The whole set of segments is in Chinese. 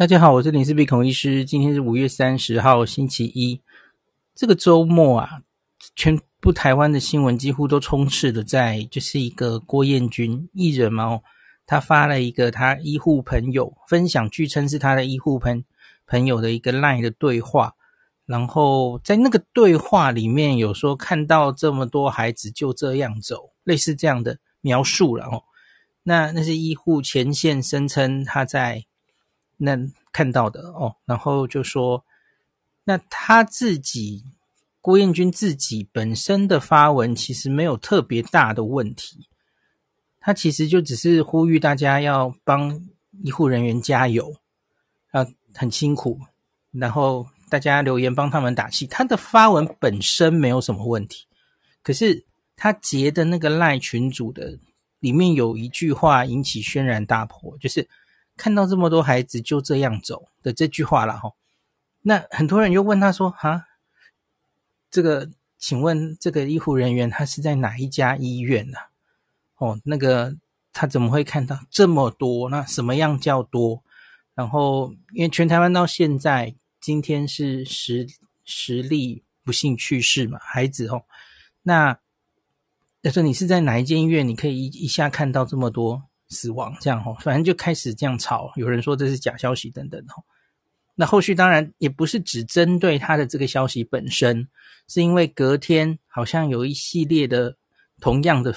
大家好，我是林氏璧孔医师。今天是五月三十号，星期一。这个周末啊，全部台湾的新闻几乎都充斥的在，就是一个郭彦均艺人嘛，哦，他发了一个他医护朋友分享，据称是他的医护朋朋友的一个 LINE 的对话。然后在那个对话里面有说看到这么多孩子就这样走，类似这样的描述了哦。那那些医护前线声称他在。那看到的哦，然后就说，那他自己郭彦军自己本身的发文其实没有特别大的问题，他其实就只是呼吁大家要帮医护人员加油啊，很辛苦，然后大家留言帮他们打气。他的发文本身没有什么问题，可是他截的那个赖群主的里面有一句话引起轩然大波，就是。看到这么多孩子就这样走的这句话了哈，那很多人又问他说：“哈，这个，请问这个医护人员他是在哪一家医院呢？哦，那个他怎么会看到这么多？那什么样叫多？然后因为全台湾到现在今天是十十例不幸去世嘛，孩子哦，那他说你是在哪一间医院？你可以一一下看到这么多。”死亡这样吼，反正就开始这样吵，有人说这是假消息等等吼。那后续当然也不是只针对他的这个消息本身，是因为隔天好像有一系列的同样的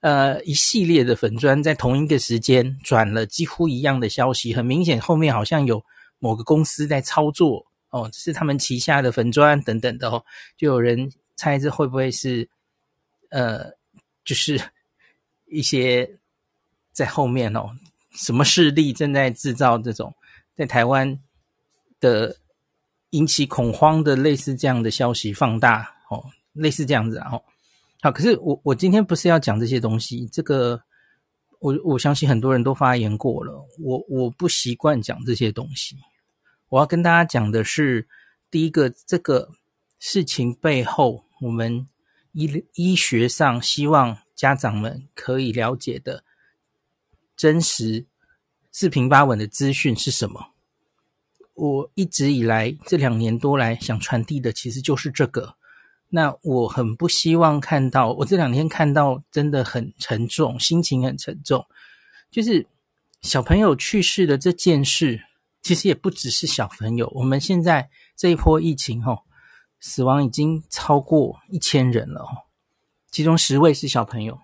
呃一系列的粉砖在同一个时间转了几乎一样的消息，很明显后面好像有某个公司在操作哦，是他们旗下的粉砖等等的哦，就有人猜这会不会是呃就是一些。在后面哦，什么势力正在制造这种在台湾的引起恐慌的类似这样的消息放大哦，类似这样子哦。好，可是我我今天不是要讲这些东西，这个我我相信很多人都发言过了，我我不习惯讲这些东西。我要跟大家讲的是，第一个这个事情背后，我们医医学上希望家长们可以了解的。真实四平八稳的资讯是什么？我一直以来这两年多来想传递的其实就是这个。那我很不希望看到，我这两天看到真的很沉重，心情很沉重。就是小朋友去世的这件事，其实也不只是小朋友。我们现在这一波疫情，吼，死亡已经超过一千人了，哦，其中十位是小朋友。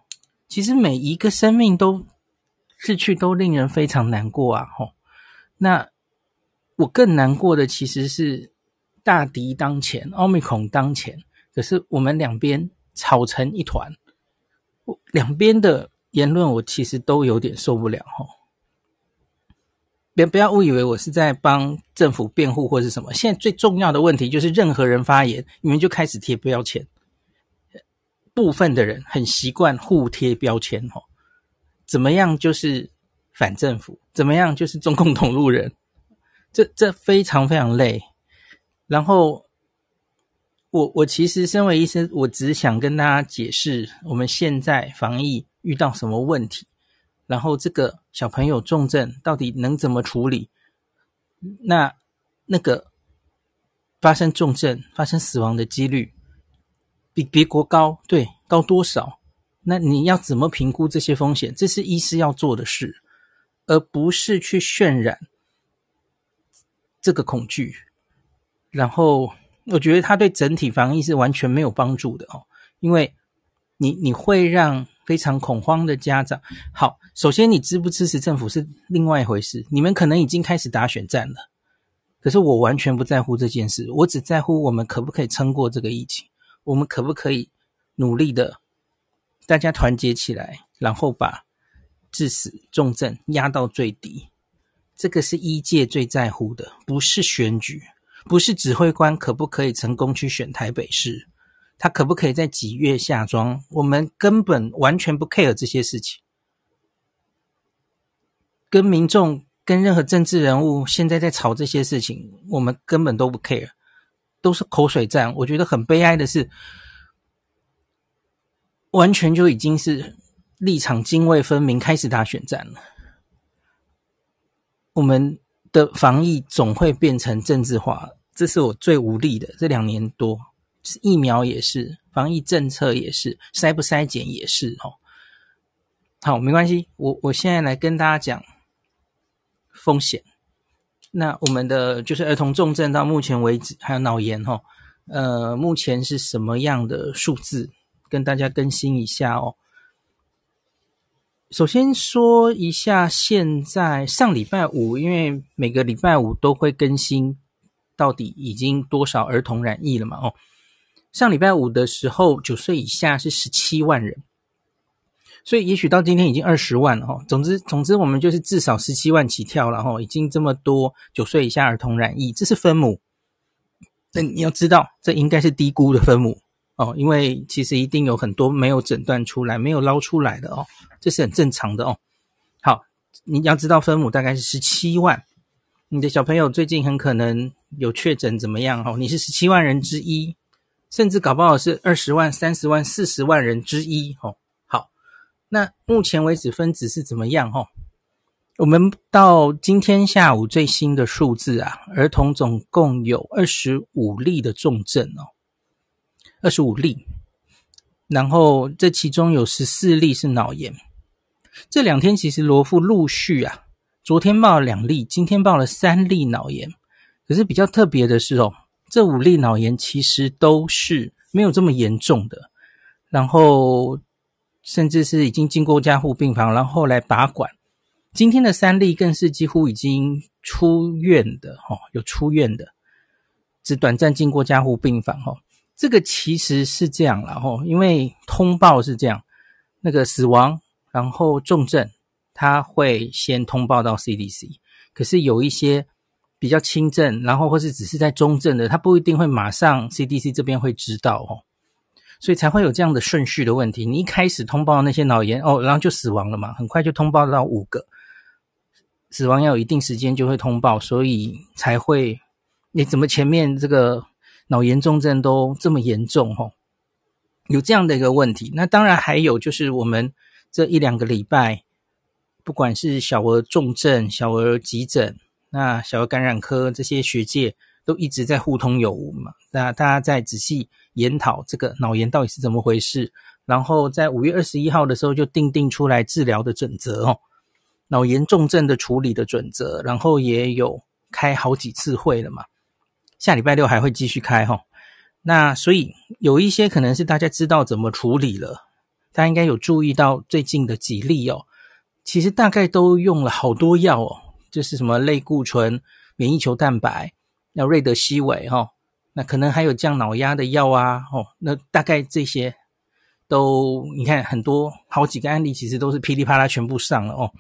其实每一个生命都。逝去都令人非常难过啊！吼，那我更难过的其实是大敌当前，Omicron 当前，可是我们两边吵成一团，两边的言论我其实都有点受不了吼。别不要误以为我是在帮政府辩护或是什么，现在最重要的问题就是任何人发言，你们就开始贴标签，部分的人很习惯互贴标签吼。怎么样就是反政府？怎么样就是中共同路人？这这非常非常累。然后我我其实身为医生，我只想跟大家解释我们现在防疫遇到什么问题，然后这个小朋友重症到底能怎么处理？那那个发生重症、发生死亡的几率比别国高，对，高多少？那你要怎么评估这些风险？这是医师要做的事，而不是去渲染这个恐惧。然后，我觉得他对整体防疫是完全没有帮助的哦，因为你你会让非常恐慌的家长。好，首先你支不支持政府是另外一回事，你们可能已经开始打选战了。可是我完全不在乎这件事，我只在乎我们可不可以撑过这个疫情，我们可不可以努力的。大家团结起来，然后把致死重症压到最低。这个是医界最在乎的，不是选举，不是指挥官可不可以成功去选台北市，他可不可以在几月下庄？我们根本完全不 care 这些事情。跟民众、跟任何政治人物现在在吵这些事情，我们根本都不 care，都是口水战。我觉得很悲哀的是。完全就已经是立场泾渭分明，开始打选战了。我们的防疫总会变成政治化，这是我最无力的。这两年多，疫苗也是，防疫政策也是，筛不筛检也是哦。好，没关系，我我现在来跟大家讲风险。那我们的就是儿童重症到目前为止，还有脑炎哈，呃，目前是什么样的数字？跟大家更新一下哦。首先说一下，现在上礼拜五，因为每个礼拜五都会更新，到底已经多少儿童染疫了嘛？哦，上礼拜五的时候，九岁以下是十七万人。所以，也许到今天已经二十万了哈。总之，总之，我们就是至少十七万起跳了哈。已经这么多九岁以下儿童染疫，这是分母。那你要知道，这应该是低估的分母哦，因为其实一定有很多没有诊断出来、没有捞出来的哦，这是很正常的哦。好，你要知道分母大概是十七万。你的小朋友最近很可能有确诊，怎么样哦？你是十七万人之一，甚至搞不好是二十万、三十万、四十万人之一哦。好那目前为止分子是怎么样？哦，我们到今天下午最新的数字啊，儿童总共有二十五例的重症哦，二十五例，然后这其中有十四例是脑炎。这两天其实罗富陆续啊，昨天报了两例，今天报了三例脑炎。可是比较特别的是哦，这五例脑炎其实都是没有这么严重的，然后。甚至是已经进过加护病房，然后后来拔管。今天的三例更是几乎已经出院的哦，有出院的，只短暂进过加护病房哦。这个其实是这样了哦，因为通报是这样，那个死亡然后重症，他会先通报到 CDC，可是有一些比较轻症，然后或是只是在中症的，他不一定会马上 CDC 这边会知道哦。所以才会有这样的顺序的问题。你一开始通报那些脑炎哦，然后就死亡了嘛，很快就通报到五个，死亡要有一定时间就会通报，所以才会你怎么前面这个脑炎重症都这么严重哦？有这样的一个问题。那当然还有就是我们这一两个礼拜，不管是小儿重症、小儿急诊、那小儿感染科这些学界都一直在互通有无嘛，那大家再仔细。研讨这个脑炎到底是怎么回事，然后在五月二十一号的时候就定定出来治疗的准则哦，脑炎重症的处理的准则，然后也有开好几次会了嘛，下礼拜六还会继续开哈。那所以有一些可能是大家知道怎么处理了，大家应该有注意到最近的几例哦，其实大概都用了好多药哦，就是什么类固醇、免疫球蛋白、那瑞德西韦哈。那可能还有降脑压的药啊，哦，那大概这些都你看很多好几个案例，其实都是噼里啪啦全部上了哦。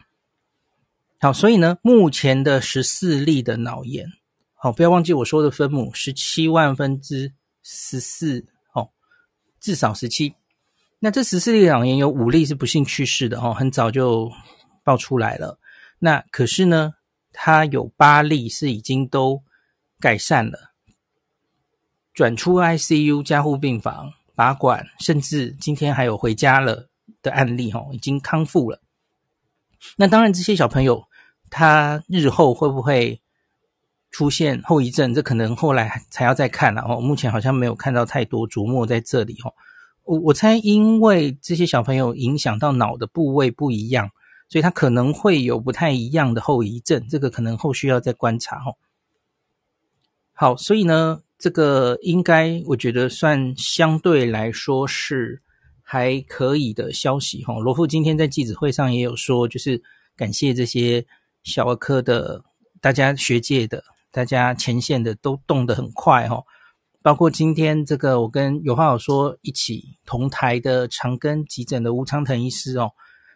好，所以呢，目前的十四例的脑炎，好，不要忘记我说的分母，十七万分之十四，哦，至少十七。那这十四例脑炎有五例是不幸去世的哦，很早就爆出来了。那可是呢，他有八例是已经都改善了。转出 ICU 加护病房拔管，甚至今天还有回家了的案例，哦，已经康复了。那当然，这些小朋友他日后会不会出现后遗症，这可能后来才要再看了哦。目前好像没有看到太多琢磨在这里哦。我我猜，因为这些小朋友影响到脑的部位不一样，所以他可能会有不太一样的后遗症，这个可能后续要再观察哦。好，所以呢。这个应该我觉得算相对来说是还可以的消息哈。罗富今天在记者会上也有说，就是感谢这些小儿科的大家学界的大家前线的都动得很快哈。包括今天这个我跟有话好说一起同台的长庚急诊的吴昌腾医师哦，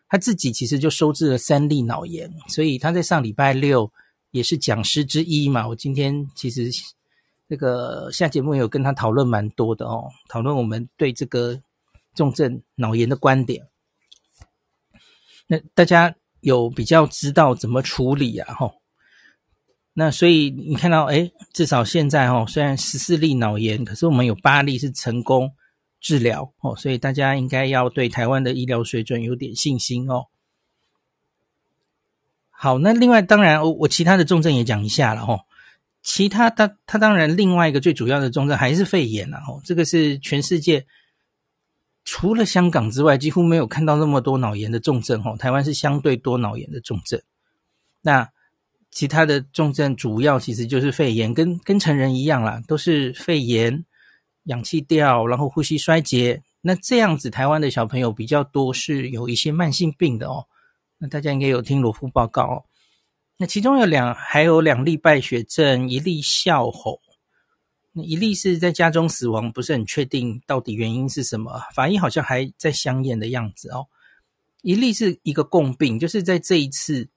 他自己其实就收治了三例脑炎，所以他在上礼拜六也是讲师之一嘛。我今天其实。这个下节目有跟他讨论蛮多的哦，讨论我们对这个重症脑炎的观点。那大家有比较知道怎么处理啊？吼，那所以你看到，诶，至少现在哦，虽然十四例脑炎，可是我们有八例是成功治疗哦，所以大家应该要对台湾的医疗水准有点信心哦。好，那另外当然我我其他的重症也讲一下了哦。其他它它当然另外一个最主要的重症还是肺炎了哦，这个是全世界除了香港之外几乎没有看到那么多脑炎的重症哦，台湾是相对多脑炎的重症。那其他的重症主要其实就是肺炎，跟跟成人一样啦，都是肺炎、氧气掉，然后呼吸衰竭。那这样子，台湾的小朋友比较多是有一些慢性病的哦。那大家应该有听罗夫报告哦。那其中有两，还有两例败血症，一例哮吼。那一例是在家中死亡，不是很确定到底原因是什么，法医好像还在相验的样子哦。一例是一个共病，就是在这一次。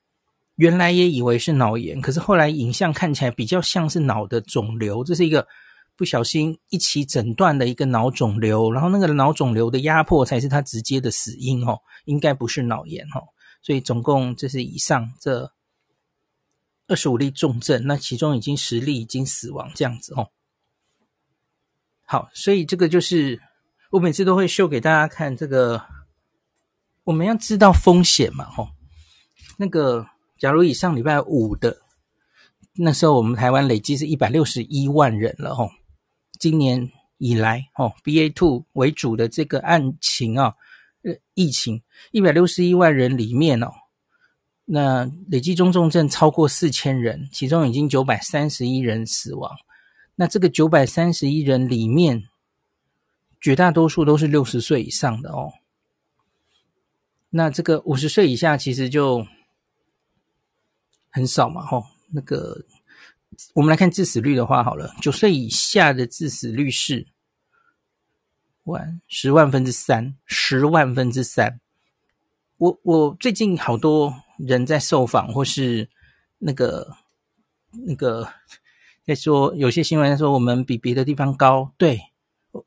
原来也以为是脑炎，可是后来影像看起来比较像是脑的肿瘤，这是一个不小心一起诊断的一个脑肿瘤，然后那个脑肿瘤的压迫才是他直接的死因哦，应该不是脑炎哦，所以总共这是以上这二十五例重症，那其中已经十例已经死亡这样子哦。好，所以这个就是我每次都会秀给大家看这个，我们要知道风险嘛，吼，那个。假如以上礼拜五的那时候，我们台湾累计是一百六十一万人了吼。今年以来吼，BA two 为主的这个案情啊，呃，疫情一百六十一万人里面哦，那累计中重症超过四千人，其中已经九百三十一人死亡。那这个九百三十一人里面，绝大多数都是六十岁以上的哦。那这个五十岁以下其实就。很少嘛，吼，那个我们来看致死率的话，好了，九岁以下的致死率是万十万分之三，十万分之三。我我最近好多人在受访，或是那个那个在说，有些新闻在说我们比别的地方高，对，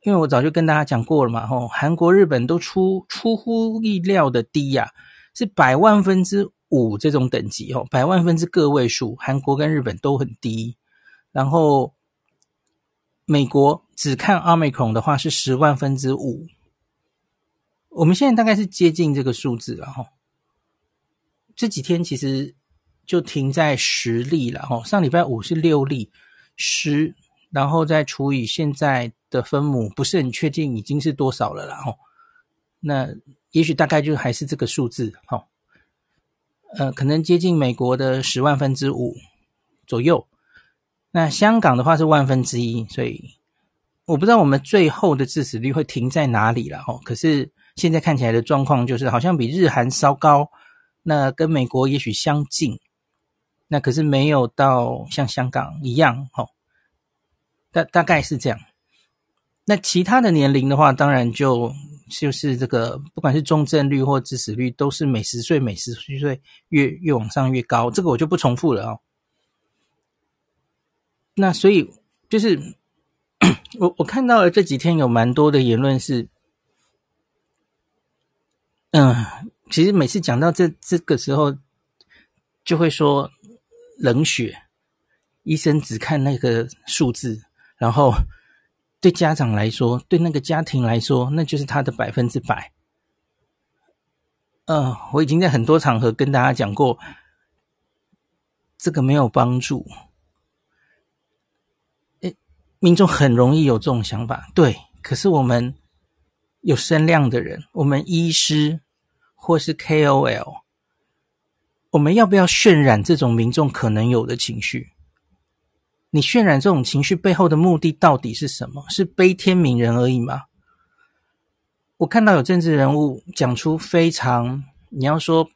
因为我早就跟大家讲过了嘛，吼，韩国、日本都出出乎意料的低呀、是百万分之。五这种等级哦，百万分之个位数，韩国跟日本都很低。然后美国只看 Omicron 的话是十万分之五，我们现在大概是接近这个数字了哈。这几天其实就停在十例了哈，上礼拜五是六例，十，然后再除以现在的分母，不是很确定已经是多少了啦哈。那也许大概就还是这个数字哈。呃，可能接近美国的十万分之五左右。那香港的话是万分之一，所以我不知道我们最后的致死率会停在哪里了哦。可是现在看起来的状况就是好像比日韩稍高，那跟美国也许相近，那可是没有到像香港一样哦。大大概是这样。那其他的年龄的话，当然就。就是这个，不管是重症率或致死率，都是每十岁每十岁越越往上越高。这个我就不重复了哦。那所以就是我我看到了这几天有蛮多的言论是，嗯，其实每次讲到这这个时候，就会说冷血，医生只看那个数字，然后。对家长来说，对那个家庭来说，那就是他的百分之百。嗯、我已经在很多场合跟大家讲过，这个没有帮助。诶，民众很容易有这种想法，对。可是我们有声量的人，我们医师或是 KOL，我们要不要渲染这种民众可能有的情绪？你渲染这种情绪背后的目的到底是什么？是悲天悯人而已吗？我看到有政治人物讲出非常你要说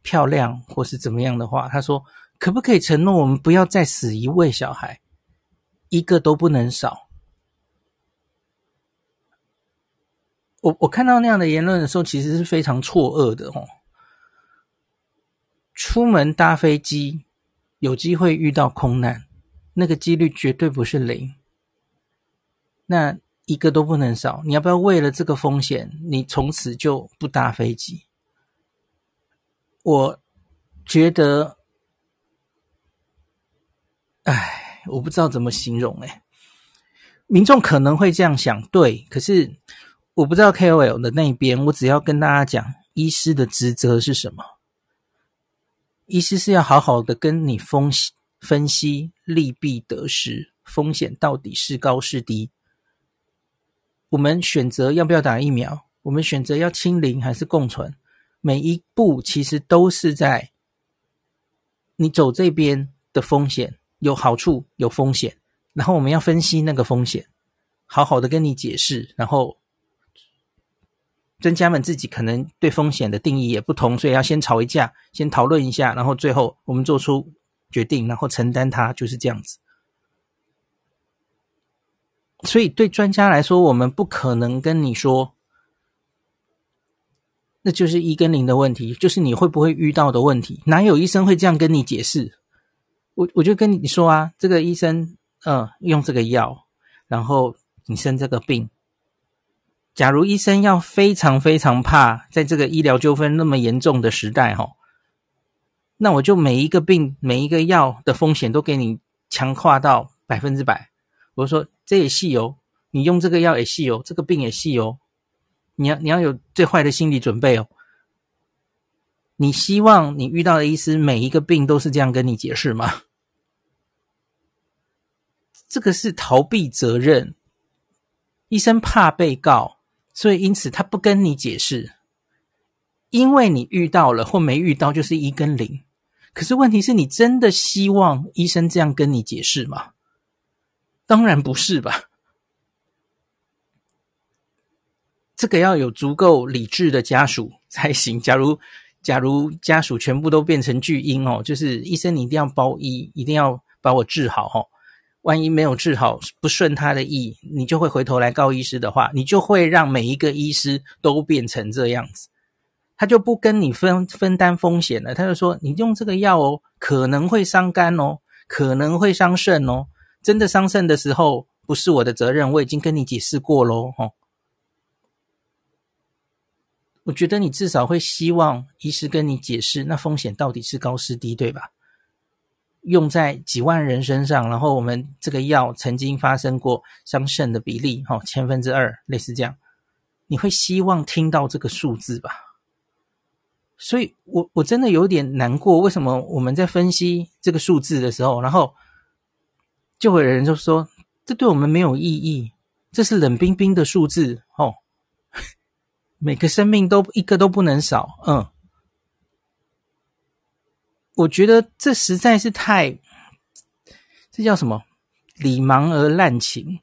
漂亮或是怎么样的话，他说：“可不可以承诺我们不要再死一位小孩，一个都不能少？”我我看到那样的言论的时候，其实是非常错愕的哦。出门搭飞机，有机会遇到空难。那个几率绝对不是零，那一个都不能少。你要不要为了这个风险，你从此就不搭飞机？我觉得，哎，我不知道怎么形容哎。民众可能会这样想，对，可是我不知道 KOL 的那边，我只要跟大家讲，医师的职责是什么？医师是要好好的跟你分析分析利弊得失，风险到底是高是低。我们选择要不要打疫苗，我们选择要清零还是共存，每一步其实都是在你走这边的风险，有好处有风险，然后我们要分析那个风险，好好的跟你解释，然后。专家们自己可能对风险的定义也不同，所以要先吵一架，先讨论一下，然后最后我们做出决定，然后承担它，就是这样子。所以对专家来说，我们不可能跟你说，那就是一跟零的问题，就是你会不会遇到的问题。哪有医生会这样跟你解释？我我就跟你说啊，这个医生，嗯，用这个药，然后你生这个病。假如医生要非常非常怕，在这个医疗纠纷那么严重的时代，哈，那我就每一个病、每一个药的风险都给你强化到百分之百。我说这也细哦，你用这个药也细哦，这个病也细哦，你要你要有最坏的心理准备哦。你希望你遇到的医师每一个病都是这样跟你解释吗？这个是逃避责任，医生怕被告。所以，因此他不跟你解释，因为你遇到了或没遇到就是一跟零。可是问题是你真的希望医生这样跟你解释吗？当然不是吧。这个要有足够理智的家属才行。假如假如家属全部都变成巨婴哦，就是医生你一定要包医，一定要把我治好哦。万一没有治好，不顺他的意，你就会回头来告医师的话，你就会让每一个医师都变成这样子，他就不跟你分分担风险了。他就说，你用这个药哦，可能会伤肝哦，可能会伤肾哦。真的伤肾的时候，不是我的责任，我已经跟你解释过喽。吼，我觉得你至少会希望医师跟你解释，那风险到底是高是低，对吧？用在几万人身上，然后我们这个药曾经发生过伤肾的比例，哈，千分之二，类似这样，你会希望听到这个数字吧？所以我我真的有点难过，为什么我们在分析这个数字的时候，然后就会有人就说，这对我们没有意义，这是冷冰冰的数字，哦，每个生命都一个都不能少，嗯。我觉得这实在是太，这叫什么？礼盲而滥情。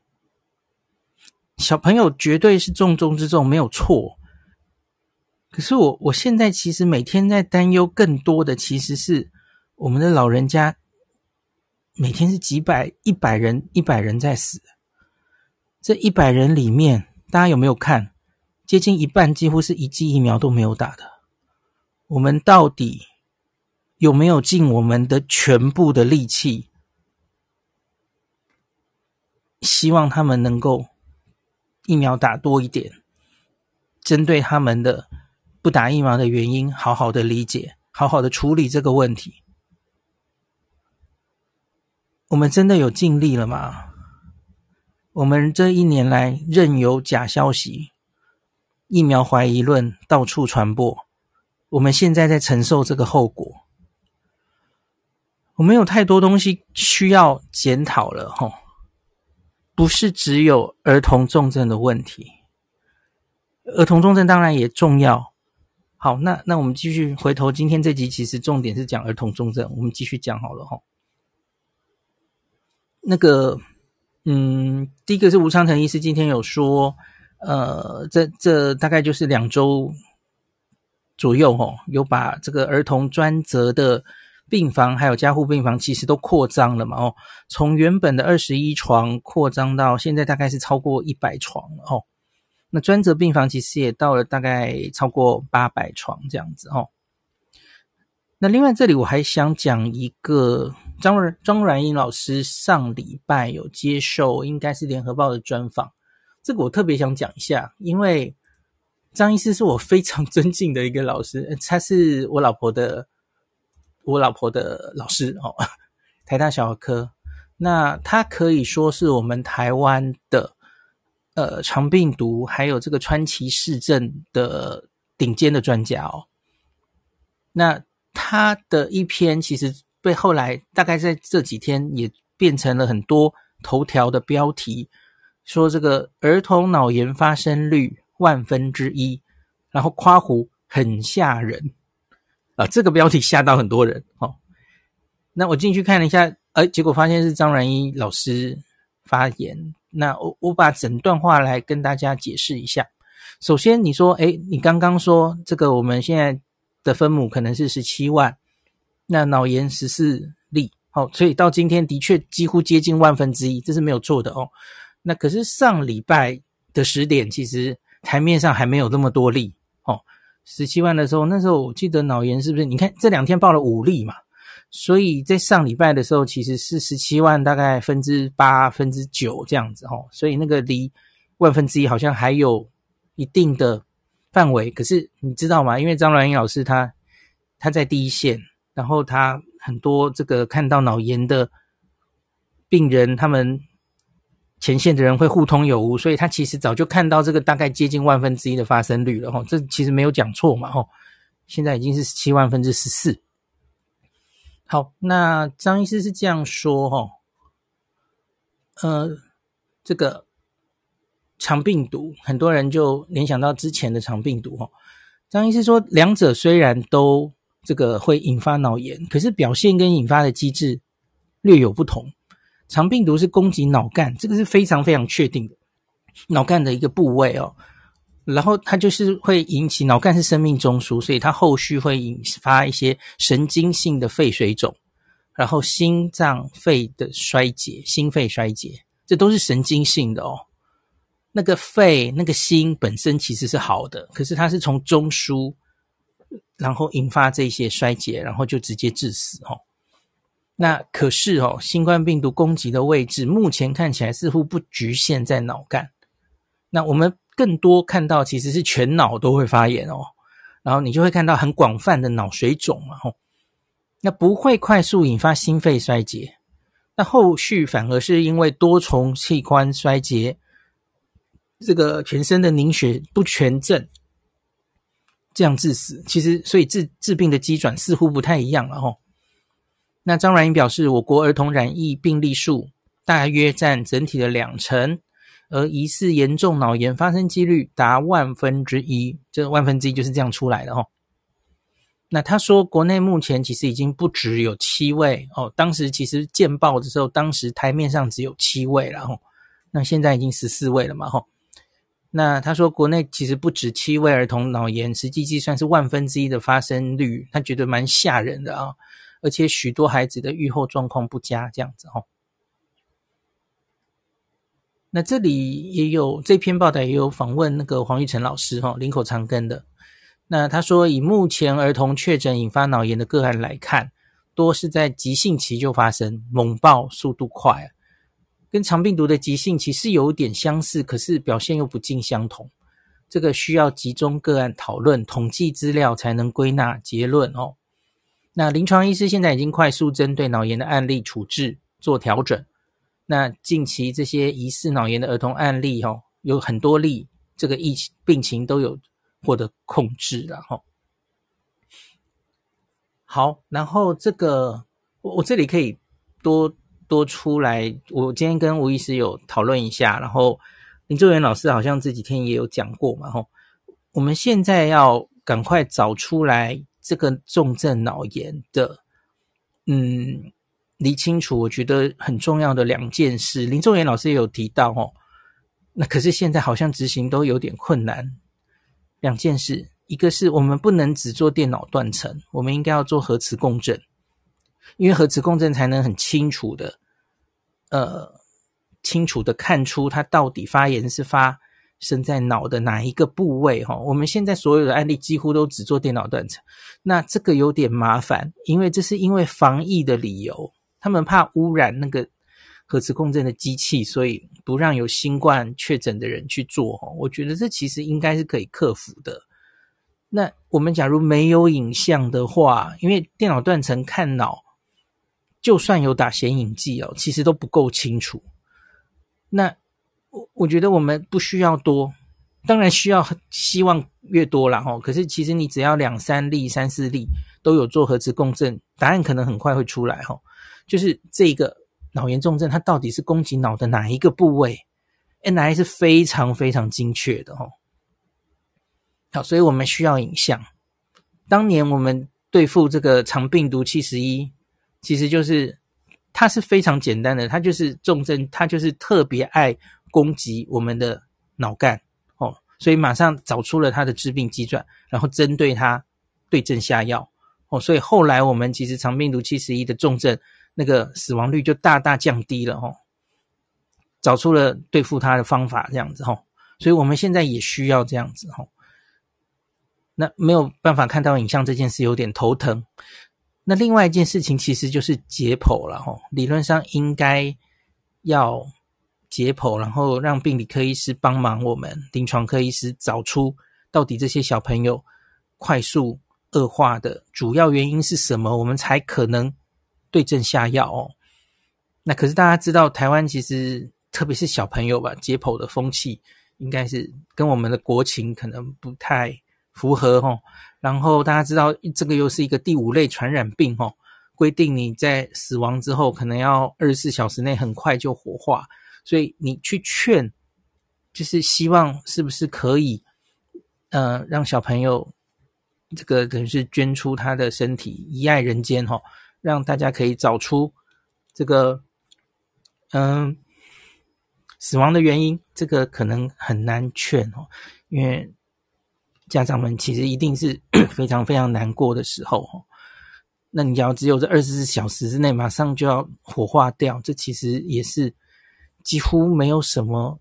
小朋友绝对是重中之重，没有错。可是我我现在其实每天在担忧更多的，其实是我们的老人家，每天是几百、一百人、一百人在死。这一百人里面，大家有没有看？接近一半几乎是一剂疫苗都没有打的。我们到底？有没有尽我们的全部的力气，希望他们能够疫苗打多一点，针对他们的不打疫苗的原因，好好的理解，好好的处理这个问题。我们真的有尽力了吗？我们这一年来任由假消息、疫苗怀疑论到处传播，我们现在在承受这个后果。我们有太多东西需要检讨了，吼，不是只有儿童重症的问题，儿童重症当然也重要。好，那那我们继续回头，今天这集其实重点是讲儿童重症，我们继续讲好了，哈。那个，嗯，第一个是吴昌腾医师今天有说，呃，这这大概就是两周左右，哈，有把这个儿童专责的。病房还有加护病房其实都扩张了嘛？哦，从原本的二十一床扩张到现在大概是超过一百床哦。那专责病房其实也到了大概超过八百床这样子哦。那另外这里我还想讲一个张张阮英老师上礼拜有接受应该是联合报的专访，这个我特别想讲一下，因为张医师是我非常 尊敬的一个老师，他是我老婆的。我老婆的老师哦，台大小儿科，那他可以说是我们台湾的呃肠病毒还有这个川崎市政的顶尖的专家哦。那他的一篇其实被后来大概在这几天也变成了很多头条的标题，说这个儿童脑炎发生率万分之一，然后夸胡很吓人啊，这个标题吓到很多人哦。那我进去看了一下，哎，结果发现是张然一老师发言。那我我把整段话来跟大家解释一下。首先，你说，哎，你刚刚说这个我们现在的分母可能是十七万，那脑炎十四例，好，所以到今天的确几乎接近万分之一，这是没有错的哦。那可是上礼拜的十点，其实台面上还没有这么多例哦。十七万的时候，那时候我记得脑炎是不是？你看这两天报了五例嘛。所以在上礼拜的时候，其实是十七万，大概分之八、分之九这样子齁。所以那个离万分之一好像还有一定的范围。可是你知道吗？因为张阮仪老师他他在第一线，然后他很多这个看到脑炎的病人，他们前线的人会互通有无，所以他其实早就看到这个大概接近万分之一的发生率了齁。这其实没有讲错嘛齁。现在已经是七万分之十四。好，那张医师是这样说哈，呃，这个肠病毒，很多人就联想到之前的肠病毒哈。张医师说，两者虽然都这个会引发脑炎，可是表现跟引发的机制略有不同。肠病毒是攻击脑干，这个是非常非常确定的，脑干的一个部位哦。然后它就是会引起脑干是生命中枢，所以它后续会引发一些神经性的肺水肿，然后心脏肺的衰竭，心肺衰竭，这都是神经性的哦。那个肺那个心本身其实是好的，可是它是从中枢，然后引发这些衰竭，然后就直接致死哦。那可是哦，新冠病毒攻击的位置目前看起来似乎不局限在脑干，那我们。更多看到其实是全脑都会发炎哦，然后你就会看到很广泛的脑水肿嘛，吼，那不会快速引发心肺衰竭，那后续反而是因为多重器官衰竭，这个全身的凝血不全症，这样致死。其实所以治治病的机转似乎不太一样了，吼。那张阮仪表示，我国儿童染疫病例数大约占整体的两成。而疑似严重脑炎发生几率达万分之一，这万分之一就是这样出来的哦。那他说，国内目前其实已经不只有七位哦，当时其实见报的时候，当时台面上只有七位了哦，那现在已经十四位了嘛吼。那他说，国内其实不止七位儿童脑炎，实际计算是万分之一的发生率，他觉得蛮吓人的啊，而且许多孩子的愈后状况不佳，这样子哦。那这里也有这篇报道也有访问那个黄玉成老师哈，林口长庚的。那他说，以目前儿童确诊引发脑炎的个案来看，多是在急性期就发生，猛爆速度快啊，跟肠病毒的急性期是有点相似，可是表现又不尽相同。这个需要集中个案讨论、统计资料才能归纳结论哦。那临床医师现在已经快速针对脑炎的案例处置做调整。那近期这些疑似脑炎的儿童案例，哦，有很多例，这个疫情病情都有获得控制了，哈。好，然后这个我我这里可以多多出来，我今天跟吴医师有讨论一下，然后林周元老师好像这几天也有讲过嘛，哈。我们现在要赶快找出来这个重症脑炎的，嗯。理清楚，我觉得很重要的两件事，林仲元老师也有提到哦。那可是现在好像执行都有点困难。两件事，一个是我们不能只做电脑断层，我们应该要做核磁共振，因为核磁共振才能很清楚的，呃，清楚的看出它到底发炎是发生在脑的哪一个部位哈。我们现在所有的案例几乎都只做电脑断层，那这个有点麻烦，因为这是因为防疫的理由。他们怕污染那个核磁共振的机器，所以不让有新冠确诊的人去做。我觉得这其实应该是可以克服的。那我们假如没有影像的话，因为电脑断层看脑，就算有打显影剂哦，其实都不够清楚。那我我觉得我们不需要多，当然需要希望越多了哈，可是其实你只要两三例、三四例都有做核磁共振，答案可能很快会出来哈。就是这个脑炎重症，它到底是攻击脑的哪一个部位？NI 是非常非常精确的哈。好，所以我们需要影像。当年我们对付这个肠病毒七十一，其实就是它是非常简单的，它就是重症，它就是特别爱攻击我们的脑干哦。所以马上找出了它的致病机转，然后针对它对症下药哦。所以后来我们其实肠病毒七十一的重症那个死亡率就大大降低了哦。找出了对付它的方法，这样子哦。所以我们现在也需要这样子哦。那没有办法看到影像这件事有点头疼。那另外一件事情其实就是解剖了哦。理论上应该要。解剖，然后让病理科医师帮忙我们临床科医师找出到底这些小朋友快速恶化的主要原因是什么，我们才可能对症下药哦。那可是大家知道，台湾其实特别是小朋友吧，解剖的风气应该是跟我们的国情可能不太符合哦。然后大家知道，这个又是一个第五类传染病哦，规定你在死亡之后可能要二十四小时内很快就火化。所以你去劝，就是希望是不是可以，呃，让小朋友这个等于是捐出他的身体，遗爱人间哈、哦，让大家可以找出这个，嗯、死亡的原因。这个可能很难劝哦，因为家长们其实一定是 非常非常难过的时候哦。那你要只有这二十四小时之内马上就要火化掉，这其实也是。几乎没有什么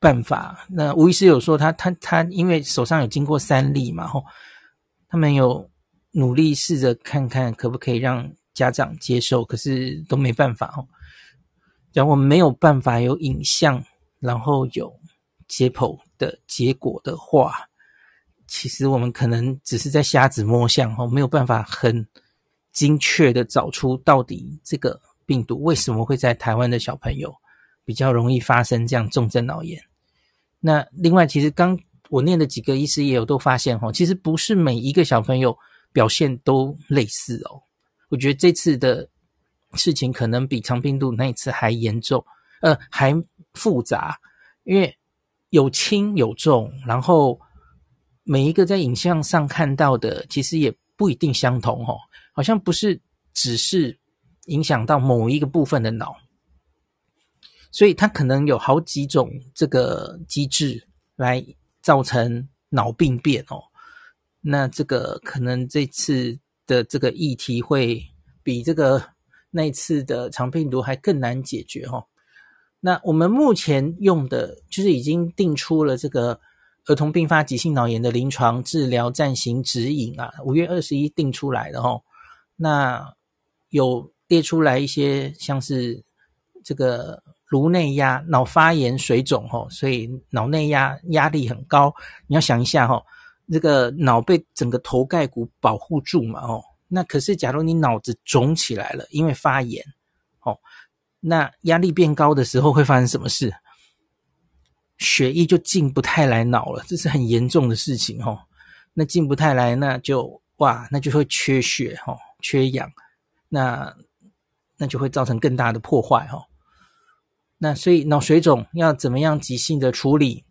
办法。那吴医师有说他，他他因为手上有经过三例嘛，吼，他们有努力试着看看可不可以让家长接受，可是都没办法哦。然后我们没有办法有影像，然后有解剖的结果的话，其实我们可能只是在瞎子摸象哦，没有办法很精确的找出到底这个。病毒为什么会在台湾的小朋友比较容易发生这样重症脑炎？那另外，其实刚我念的几个医师也有都发现，哦，其实不是每一个小朋友表现都类似哦。我觉得这次的事情可能比长病毒那一次还严重，呃，还复杂，因为有轻有重，然后每一个在影像上看到的其实也不一定相同，哦，好像不是只是。影响到某一个部分的脑，所以它可能有好几种这个机制来造成脑病变哦。那这个可能这次的这个议题会比这个那次的肠病毒还更难解决哦。那我们目前用的就是已经定出了这个儿童并发急性脑炎的临床治疗暂行指引啊，五月二十一定出来的哦。那有。列出来一些像是这个颅内压、脑发炎、水肿吼，所以脑内压压力很高。你要想一下吼，这个脑被整个头盖骨保护住嘛哦，那可是假如你脑子肿起来了，因为发炎，哦，那压力变高的时候会发生什么事？血液就进不太来脑了，这是很严重的事情哦。那进不太来，那就哇，那就会缺血哦，缺氧，那。那就会造成更大的破坏哈。那所以脑水肿要怎么样急性的处理？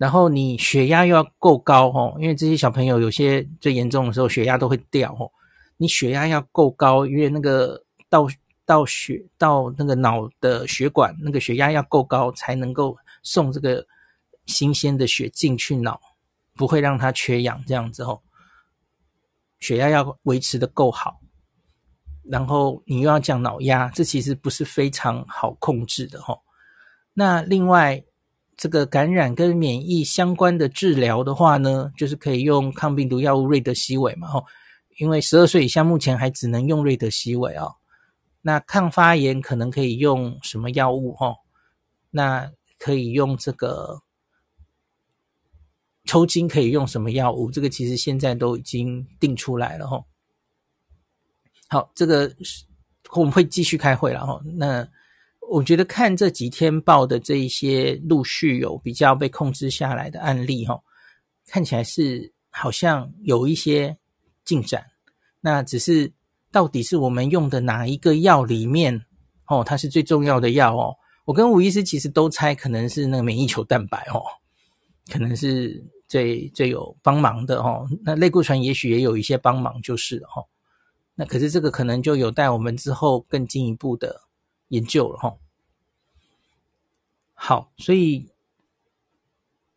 然后你血压又要够高哦，因为这些小朋友有些最严重的时候血压都会掉哦。你血压要够高，因为那个到到血到那个脑的血管，那个血压要够高，才能够送这个新鲜的血进去脑，不会让它缺氧这样子哦。血压要维持的够好。然后你又要降脑压，这其实不是非常好控制的齁。那另外，这个感染跟免疫相关的治疗的话呢，就是可以用抗病毒药物瑞德西韦嘛吼。因为十二岁以下目前还只能用瑞德西韦哦。那抗发炎可能可以用什么药物吼？那可以用这个抽筋可以用什么药物？这个其实现在都已经定出来了吼。好，这个我们会继续开会了哈。那我觉得看这几天报的这一些陆续有比较被控制下来的案例，哈，看起来是好像有一些进展。那只是到底是我们用的哪一个药里面，哦，它是最重要的药哦。我跟吴医师其实都猜可能是那个免疫球蛋白哦，可能是最最有帮忙的哦。那类固醇也许也有一些帮忙，就是哦。那可是这个可能就有待我们之后更进一步的。研究了哈，好，所以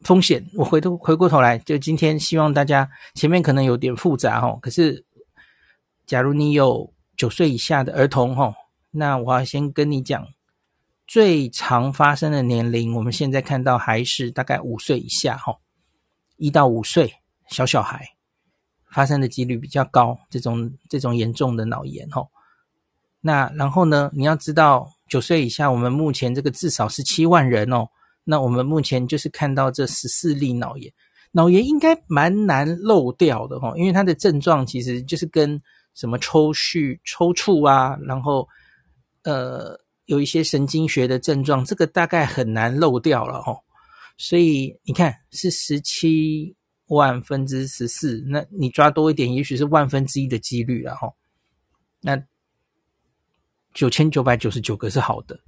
风险，我回头回过头来，就今天希望大家前面可能有点复杂哈，可是假如你有九岁以下的儿童哈，那我要先跟你讲，最常发生的年龄，我们现在看到还是大概五岁以下哈，一到五岁小小孩发生的几率比较高，这种这种严重的脑炎哈。那然后呢？你要知道，九岁以下，我们目前这个至少是七万人哦。那我们目前就是看到这十四例脑炎，脑炎应该蛮难漏掉的哦，因为它的症状其实就是跟什么抽搐、抽搐啊，然后呃有一些神经学的症状，这个大概很难漏掉了哦。所以你看，是十七万分之十四，那你抓多一点，也许是万分之一的几率了哈。那九千九百九十九个是好的，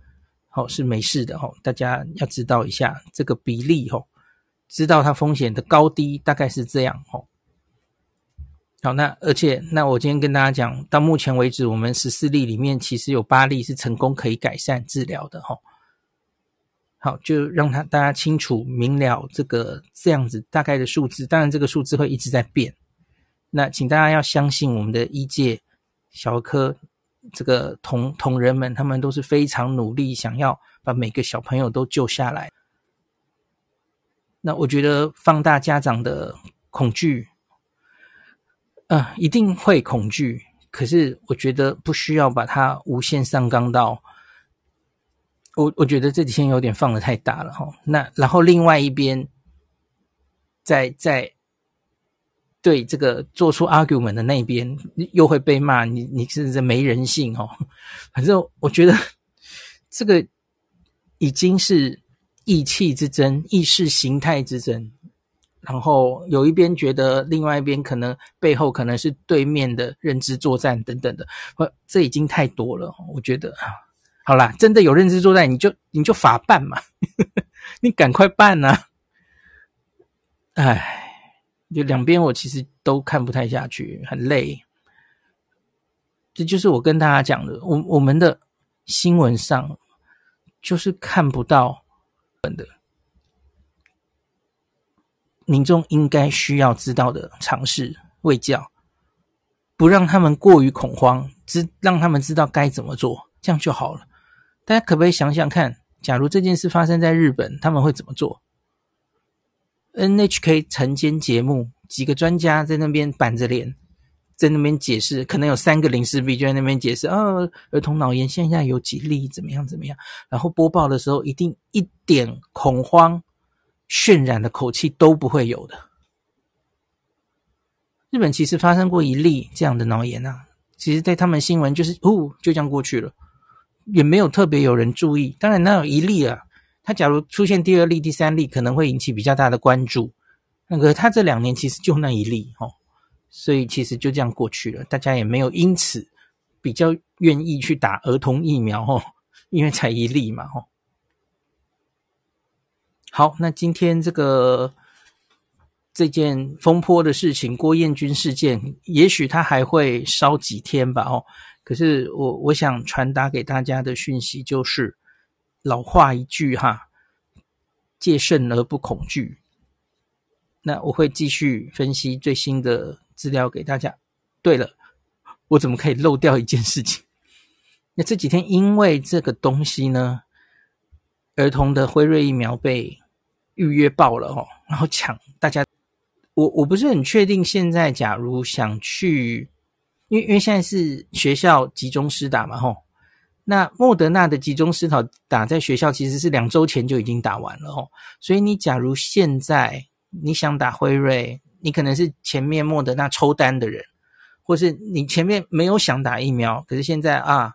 好，是没事的哈。大家要知道一下这个比例哈，知道它风险的高低大概是这样哈。好，那而且那我今天跟大家讲，到目前为止，我们十四例里面其实有八例是成功可以改善治疗的哈。好，就让他大家清楚明了这个这样子大概的数字，当然这个数字会一直在变。那请大家要相信我们的医界小儿科。这个同同仁们，他们都是非常努力，想要把每个小朋友都救下来。那我觉得放大家长的恐惧，呃，一定会恐惧。可是我觉得不需要把它无限上纲到，我我觉得这几天有点放的太大了哈。那然后另外一边，在在。对这个做出 argument 的那边又会被骂，你你是这没人性哦。反正我觉得这个已经是意气之争、意识形态之争。然后有一边觉得另外一边可能背后可能是对面的认知作战等等的，不，这已经太多了。我觉得好啦，真的有认知作战，你就你就法办嘛，你赶快办呐、啊！哎。就两边我其实都看不太下去，很累。这就是我跟大家讲的，我我们的新闻上就是看不到本的民众应该需要知道的常识卫教，不让他们过于恐慌，知让他们知道该怎么做，这样就好了。大家可不可以想想看，假如这件事发生在日本，他们会怎么做？NHK 晨间节目，几个专家在那边板着脸，在那边解释，可能有三个林氏璧就在那边解释，哦，儿童脑炎现在有几例，怎么样怎么样。然后播报的时候，一定一点恐慌、渲染的口气都不会有的。日本其实发生过一例这样的脑炎啊，其实在他们新闻就是哦，就这样过去了，也没有特别有人注意。当然，那有一例啊。他假如出现第二例、第三例，可能会引起比较大的关注。那个他这两年其实就那一例哦，所以其实就这样过去了，大家也没有因此比较愿意去打儿童疫苗哦，因为才一例嘛哦。好，那今天这个这件风波的事情，郭彦军事件，也许他还会烧几天吧哦。可是我我想传达给大家的讯息就是。老话一句哈，戒慎而不恐惧。那我会继续分析最新的资料给大家。对了，我怎么可以漏掉一件事情？那这几天因为这个东西呢，儿童的辉瑞疫苗被预约爆了哦，然后抢大家。我我不是很确定，现在假如想去，因为因为现在是学校集中施打嘛，吼。那莫德纳的集中施打打在学校其实是两周前就已经打完了哦，所以你假如现在你想打辉瑞，你可能是前面莫德纳抽单的人，或是你前面没有想打疫苗，可是现在啊，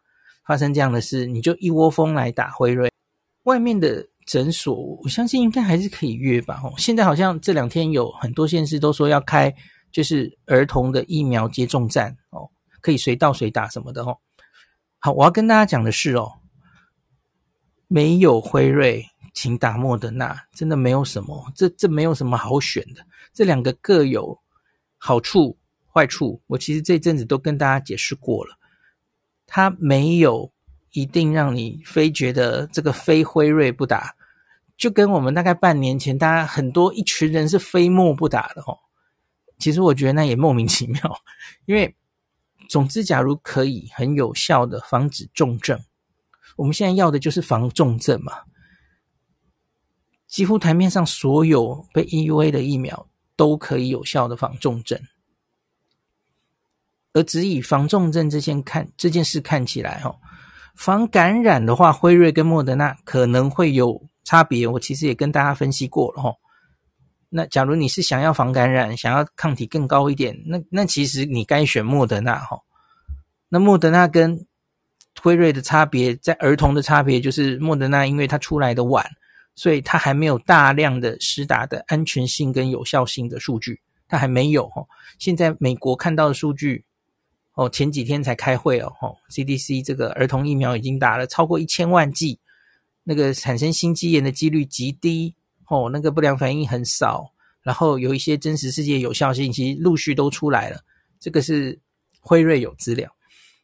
发生这样的事，你就一窝蜂来打辉瑞。外面的诊所，我相信应该还是可以约吧。哦，现在好像这两天有很多县市都说要开，就是儿童的疫苗接种站哦，可以随到随打什么的哦。好，我要跟大家讲的是哦，没有辉瑞，请打莫德纳，真的没有什么，这这没有什么好选的，这两个各有好处坏处。我其实这阵子都跟大家解释过了，它没有。一定让你非觉得这个非辉瑞不打，就跟我们大概半年前，大家很多一群人是非莫不打的哦。其实我觉得那也莫名其妙，因为总之，假如可以很有效的防止重症，我们现在要的就是防重症嘛。几乎台面上所有被 EUA 的疫苗都可以有效的防重症，而只以防重症这件看这件事看起来哦。防感染的话，辉瑞跟莫德纳可能会有差别。我其实也跟大家分析过了齁。那假如你是想要防感染，想要抗体更高一点，那那其实你该选莫德纳齁。那莫德纳跟辉瑞的差别，在儿童的差别就是莫德纳因为它出来的晚，所以它还没有大量的实打的安全性跟有效性的数据，它还没有哦。现在美国看到的数据。哦，前几天才开会哦，哦，CDC 这个儿童疫苗已经打了超过一千万剂，那个产生心肌炎的几率极低，哦，那个不良反应很少，然后有一些真实世界有效信息陆续都出来了，这个是辉瑞有资料。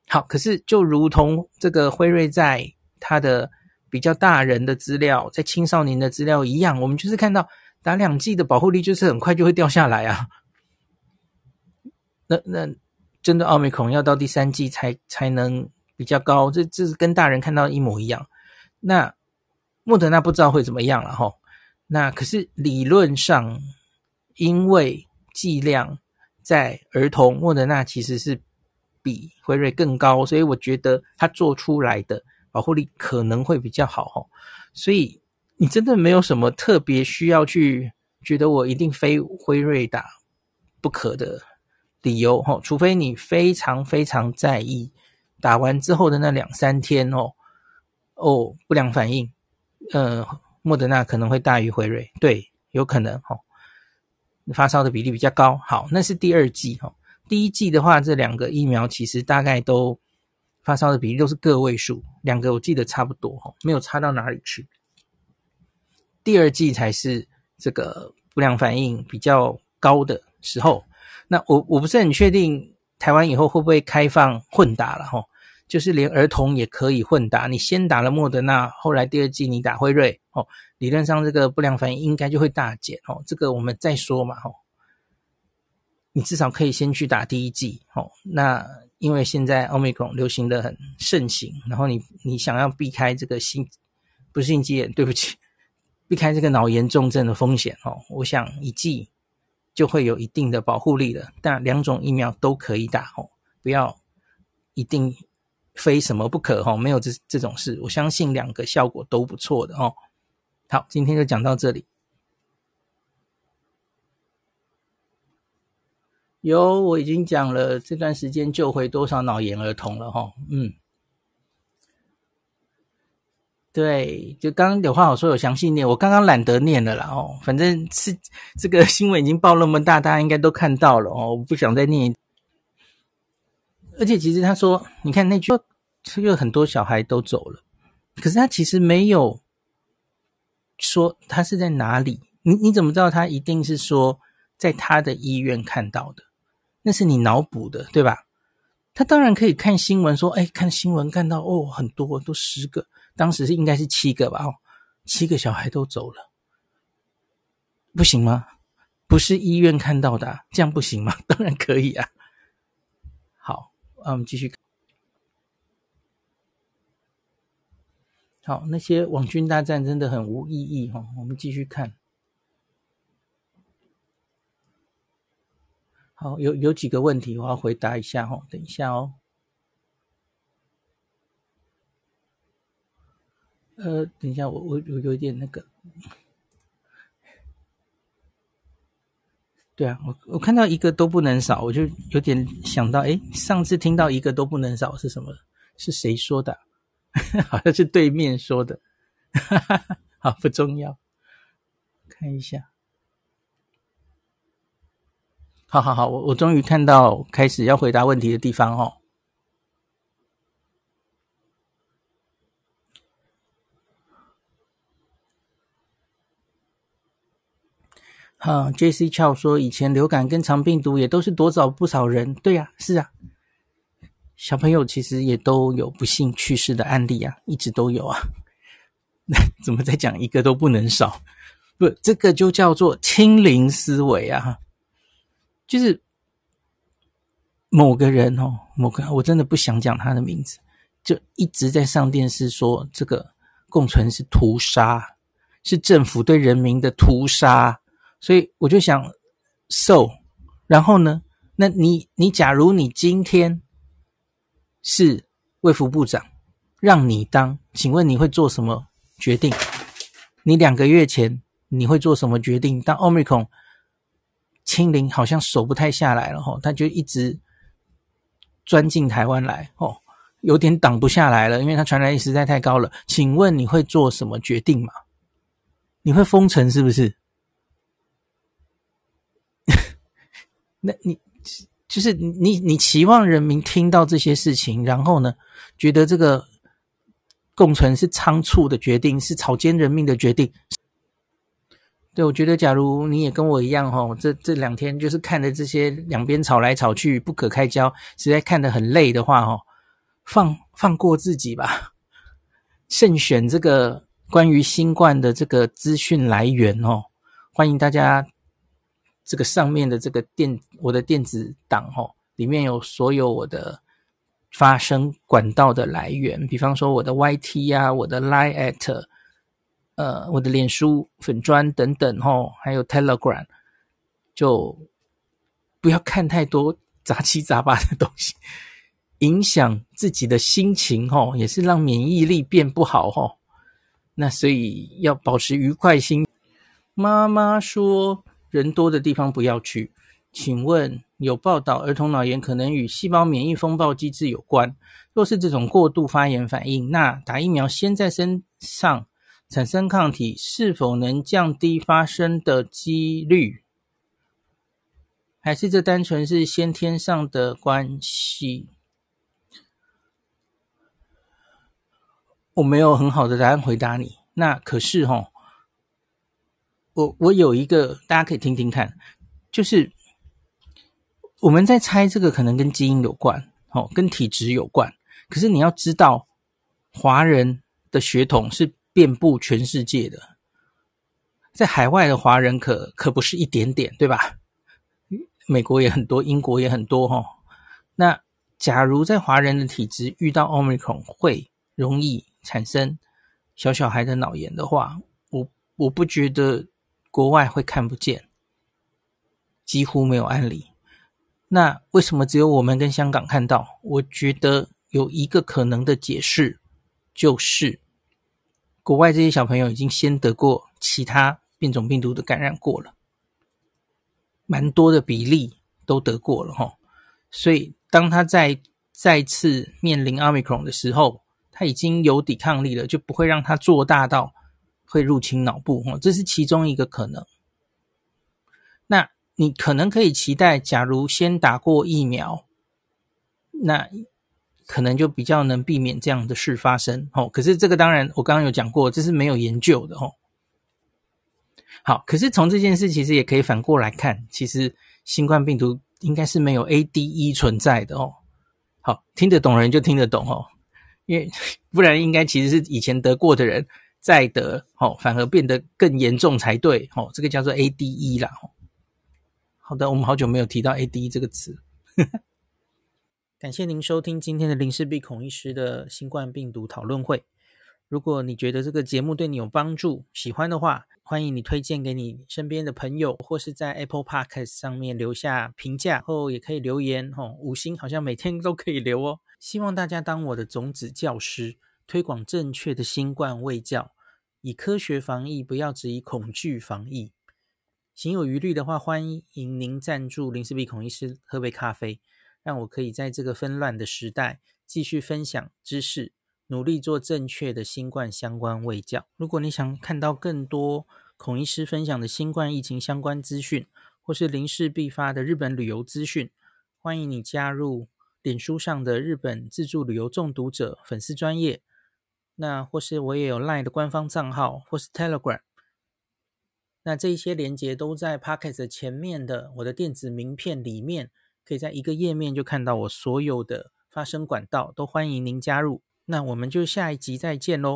好，可是就如同这个辉瑞在它的比较大人的资料，在青少年的资料一样，我们就是看到打两剂的保护力就是很快就会掉下来啊，那那。真的奥密克戎要到第三剂才才能比较高，这这是跟大人看到一模一样。那莫德纳不知道会怎么样了哈。那可是理论上，因为剂量在儿童，莫德纳其实是比辉瑞更高，所以我觉得它做出来的保护力可能会比较好哈。所以你真的没有什么特别需要去觉得我一定非辉瑞打不可的。理由哈，除非你非常非常在意打完之后的那两三天哦哦不良反应，呃，莫德纳可能会大于辉瑞，对，有可能哈，发烧的比例比较高。好，那是第二季哈，第一季的话，这两个疫苗其实大概都发烧的比例都是个位数，两个我记得差不多哈，没有差到哪里去。第二季才是这个不良反应比较高的时候。那我我不是很确定台湾以后会不会开放混打了齁，就是连儿童也可以混打。你先打了莫德纳，后来第二剂你打辉瑞，哦，理论上这个不良反应应该就会大减哦。这个我们再说嘛，齁。你至少可以先去打第一剂，哦。那因为现在奥密克戎流行的很盛行，然后你你想要避开这个心不是心肌炎，对不起，避开这个脑炎重症的风险哦。我想一剂。就会有一定的保护力了，但两种疫苗都可以打哦，不要一定非什么不可哦，没有这这种事，我相信两个效果都不错的哦。好，今天就讲到这里。有，我已经讲了这段时间救回多少脑炎儿童了哈，嗯。对，就刚刚有话好说，有详细念，我刚刚懒得念了啦哦，反正是这个新闻已经报那么大，大家应该都看到了哦，我不想再念。而且其实他说，你看那句，是有很多小孩都走了，可是他其实没有说他是在哪里，你你怎么知道他一定是说在他的医院看到的？那是你脑补的，对吧？他当然可以看新闻说，哎，看新闻看到哦，很多都十个。当时是应该是七个吧？哦，七个小孩都走了，不行吗？不是医院看到的，这样不行吗？当然可以啊。好，我们继续。好，那些网军大战真的很无意义哈。我们继续看。好，有有几个问题我要回答一下哈。等一下哦。呃，等一下，我我我有一点那个，对啊，我我看到一个都不能少，我就有点想到，诶，上次听到一个都不能少是什么？是谁说的？好像是对面说的，好，不重要。看一下，好好好，我我终于看到开始要回答问题的地方哦。啊，J.C. Chow 说，以前流感跟肠病毒也都是夺走不少人。对呀，是啊，小朋友其实也都有不幸去世的案例啊，一直都有啊。那 怎么再讲一个都不能少？不，这个就叫做清零思维啊，就是某个人哦，某个我真的不想讲他的名字，就一直在上电视说这个共存是屠杀，是政府对人民的屠杀。所以我就想，so，然后呢？那你你假如你今天是卫福部长，让你当，请问你会做什么决定？你两个月前你会做什么决定？当 Omicron 清零好像守不太下来了吼，他就一直钻进台湾来哦，有点挡不下来了，因为他传染力实在太高了。请问你会做什么决定吗？你会封城是不是？那你就是你，你期望人民听到这些事情，然后呢，觉得这个共存是仓促的决定，是草菅人命的决定。对，我觉得，假如你也跟我一样，吼，这这两天就是看着这些两边吵来吵去，不可开交，实在看得很累的话，吼，放放过自己吧，慎选这个关于新冠的这个资讯来源，哦，欢迎大家。这个上面的这个电，我的电子档哦，里面有所有我的发声管道的来源，比方说我的 YT 啊，我的 Line at，呃，我的脸书粉砖等等哦，还有 Telegram，就不要看太多杂七杂八的东西，影响自己的心情哦，也是让免疫力变不好哦。那所以要保持愉快心。妈妈说。人多的地方不要去。请问有报道儿童脑炎可能与细胞免疫风暴机制有关？若是这种过度发炎反应，那打疫苗先在身上产生抗体，是否能降低发生的几率？还是这单纯是先天上的关系？我没有很好的答案回答你。那可是齁。我我有一个，大家可以听听看，就是我们在猜这个可能跟基因有关，哦，跟体质有关。可是你要知道，华人的血统是遍布全世界的，在海外的华人可可不是一点点，对吧？美国也很多，英国也很多，哈。那假如在华人的体质遇到 Omicron 会容易产生小小孩的脑炎的话，我我不觉得。国外会看不见，几乎没有案例。那为什么只有我们跟香港看到？我觉得有一个可能的解释，就是国外这些小朋友已经先得过其他变种病毒的感染过了，蛮多的比例都得过了哈。所以当他在再次面临 Omicron 的时候，他已经有抵抗力了，就不会让他做大到。会入侵脑部，哈，这是其中一个可能。那你可能可以期待，假如先打过疫苗，那可能就比较能避免这样的事发生，哦。可是这个当然，我刚刚有讲过，这是没有研究的，哦。好，可是从这件事其实也可以反过来看，其实新冠病毒应该是没有 ADE 存在的哦。好，听得懂人就听得懂哦，因为 不然应该其实是以前得过的人。再得，哦，反而变得更严重才对，哦，这个叫做 ADE 啦。好的，我们好久没有提到 ADE 这个词。感谢您收听今天的林氏璧孔医师的新冠病毒讨论会。如果你觉得这个节目对你有帮助，喜欢的话，欢迎你推荐给你身边的朋友，或是在 Apple Podcast 上面留下评价，后也可以留言，哦，五星好像每天都可以留哦。希望大家当我的种子教师，推广正确的新冠卫教。以科学防疫，不要只以恐惧防疫。行有余力的话，欢迎您赞助林氏璧孔医师喝杯咖啡，让我可以在这个纷乱的时代继续分享知识，努力做正确的新冠相关卫教。如果你想看到更多孔医师分享的新冠疫情相关资讯，或是零事必发的日本旅游资讯，欢迎你加入脸书上的日本自助旅游中毒者粉丝专业。那或是我也有 LINE 的官方账号，或是 Telegram。那这一些连接都在 Pocket 前面的我的电子名片里面，可以在一个页面就看到我所有的发声管道，都欢迎您加入。那我们就下一集再见喽。